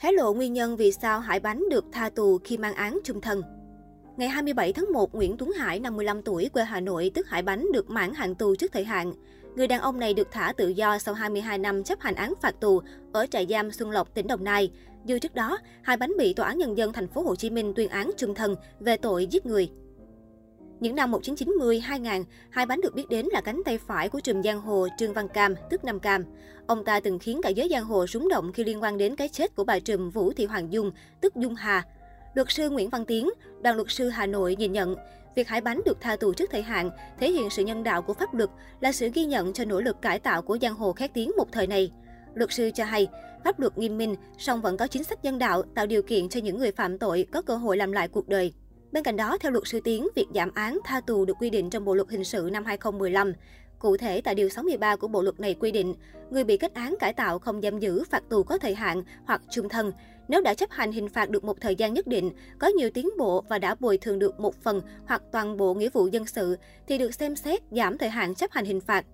Hé lộ nguyên nhân vì sao Hải Bánh được tha tù khi mang án chung thân. Ngày 27 tháng 1, Nguyễn Tuấn Hải, 55 tuổi, quê Hà Nội, tức Hải Bánh, được mãn hạn tù trước thời hạn. Người đàn ông này được thả tự do sau 22 năm chấp hành án phạt tù ở trại giam Xuân Lộc, tỉnh Đồng Nai. Dù trước đó, Hải Bánh bị Tòa án Nhân dân thành phố Hồ Chí Minh tuyên án chung thân về tội giết người. Những năm 1990-2000, Hai Bánh được biết đến là cánh tay phải của trùm giang hồ Trương Văn Cam, tức Nam Cam. Ông ta từng khiến cả giới giang hồ rúng động khi liên quan đến cái chết của bà trùm Vũ Thị Hoàng Dung, tức Dung Hà. Luật sư Nguyễn Văn Tiến, đoàn luật sư Hà Nội nhìn nhận, việc Hải Bánh được tha tù trước thời hạn thể hiện sự nhân đạo của pháp luật, là sự ghi nhận cho nỗ lực cải tạo của giang hồ khét tiếng một thời này. Luật sư cho hay, pháp luật nghiêm minh, song vẫn có chính sách nhân đạo tạo điều kiện cho những người phạm tội có cơ hội làm lại cuộc đời. Bên cạnh đó, theo luật sư Tiến, việc giảm án tha tù được quy định trong Bộ luật hình sự năm 2015. Cụ thể, tại Điều 63 của Bộ luật này quy định, người bị kết án cải tạo không giam giữ, phạt tù có thời hạn hoặc chung thân. Nếu đã chấp hành hình phạt được một thời gian nhất định, có nhiều tiến bộ và đã bồi thường được một phần hoặc toàn bộ nghĩa vụ dân sự, thì được xem xét giảm thời hạn chấp hành hình phạt.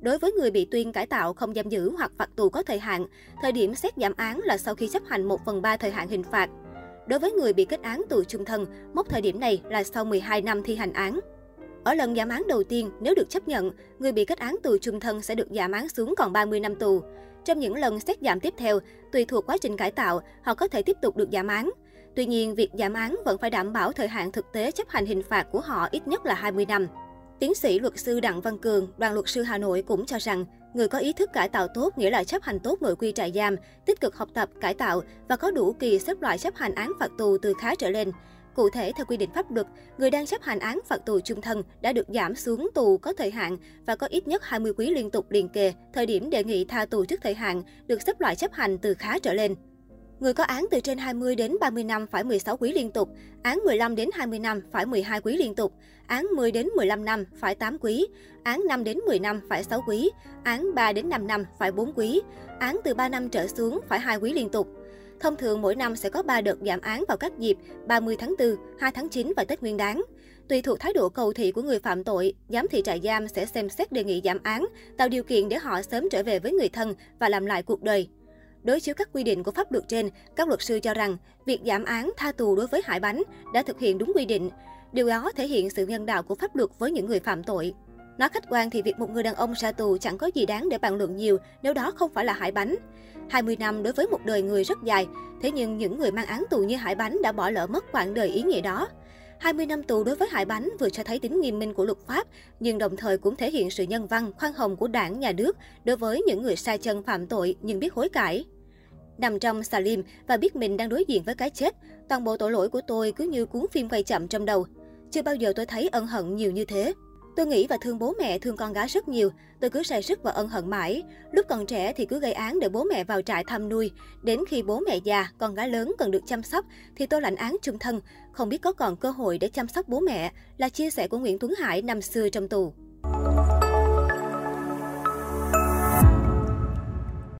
Đối với người bị tuyên cải tạo không giam giữ hoặc phạt tù có thời hạn, thời điểm xét giảm án là sau khi chấp hành 1 phần 3 thời hạn hình phạt. Đối với người bị kết án tù chung thân, mốc thời điểm này là sau 12 năm thi hành án. Ở lần giảm án đầu tiên, nếu được chấp nhận, người bị kết án tù chung thân sẽ được giảm án xuống còn 30 năm tù. Trong những lần xét giảm tiếp theo, tùy thuộc quá trình cải tạo, họ có thể tiếp tục được giảm án. Tuy nhiên, việc giảm án vẫn phải đảm bảo thời hạn thực tế chấp hành hình phạt của họ ít nhất là 20 năm. Tiến sĩ luật sư Đặng Văn Cường, đoàn luật sư Hà Nội cũng cho rằng, người có ý thức cải tạo tốt nghĩa là chấp hành tốt nội quy trại giam, tích cực học tập, cải tạo và có đủ kỳ xếp loại chấp hành án phạt tù từ khá trở lên. Cụ thể, theo quy định pháp luật, người đang chấp hành án phạt tù chung thân đã được giảm xuống tù có thời hạn và có ít nhất 20 quý liên tục liền kề, thời điểm đề nghị tha tù trước thời hạn được xếp loại chấp hành từ khá trở lên. Người có án từ trên 20 đến 30 năm phải 16 quý liên tục, án 15 đến 20 năm phải 12 quý liên tục, án 10 đến 15 năm phải 8 quý, án 5 đến 10 năm phải 6 quý, án 3 đến 5 năm phải 4 quý, án từ 3 năm trở xuống phải 2 quý liên tục. Thông thường mỗi năm sẽ có 3 đợt giảm án vào các dịp 30 tháng 4, 2 tháng 9 và Tết Nguyên đán. Tùy thuộc thái độ cầu thị của người phạm tội, giám thị trại giam sẽ xem xét đề nghị giảm án, tạo điều kiện để họ sớm trở về với người thân và làm lại cuộc đời. Đối chiếu các quy định của pháp luật trên, các luật sư cho rằng việc giảm án tha tù đối với Hải Bánh đã thực hiện đúng quy định. Điều đó thể hiện sự nhân đạo của pháp luật với những người phạm tội. Nói khách quan thì việc một người đàn ông ra tù chẳng có gì đáng để bàn luận nhiều nếu đó không phải là Hải Bánh. 20 năm đối với một đời người rất dài, thế nhưng những người mang án tù như Hải Bánh đã bỏ lỡ mất quãng đời ý nghĩa đó. 20 năm tù đối với Hải Bánh vừa cho thấy tính nghiêm minh của luật pháp, nhưng đồng thời cũng thể hiện sự nhân văn, khoan hồng của đảng, nhà nước đối với những người sai chân phạm tội nhưng biết hối cải. Nằm trong Salim và biết mình đang đối diện với cái chết, toàn bộ tội lỗi của tôi cứ như cuốn phim quay chậm trong đầu. Chưa bao giờ tôi thấy ân hận nhiều như thế. Tôi nghĩ và thương bố mẹ, thương con gái rất nhiều. Tôi cứ say sức và ân hận mãi. Lúc còn trẻ thì cứ gây án để bố mẹ vào trại thăm nuôi. Đến khi bố mẹ già, con gái lớn cần được chăm sóc thì tôi lãnh án chung thân. Không biết có còn cơ hội để chăm sóc bố mẹ là chia sẻ của Nguyễn Tuấn Hải năm xưa trong tù.